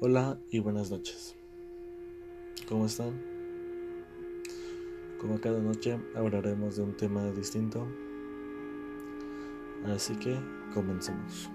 Hola y buenas noches. ¿Cómo están? Como cada noche hablaremos de un tema distinto. Así que comencemos.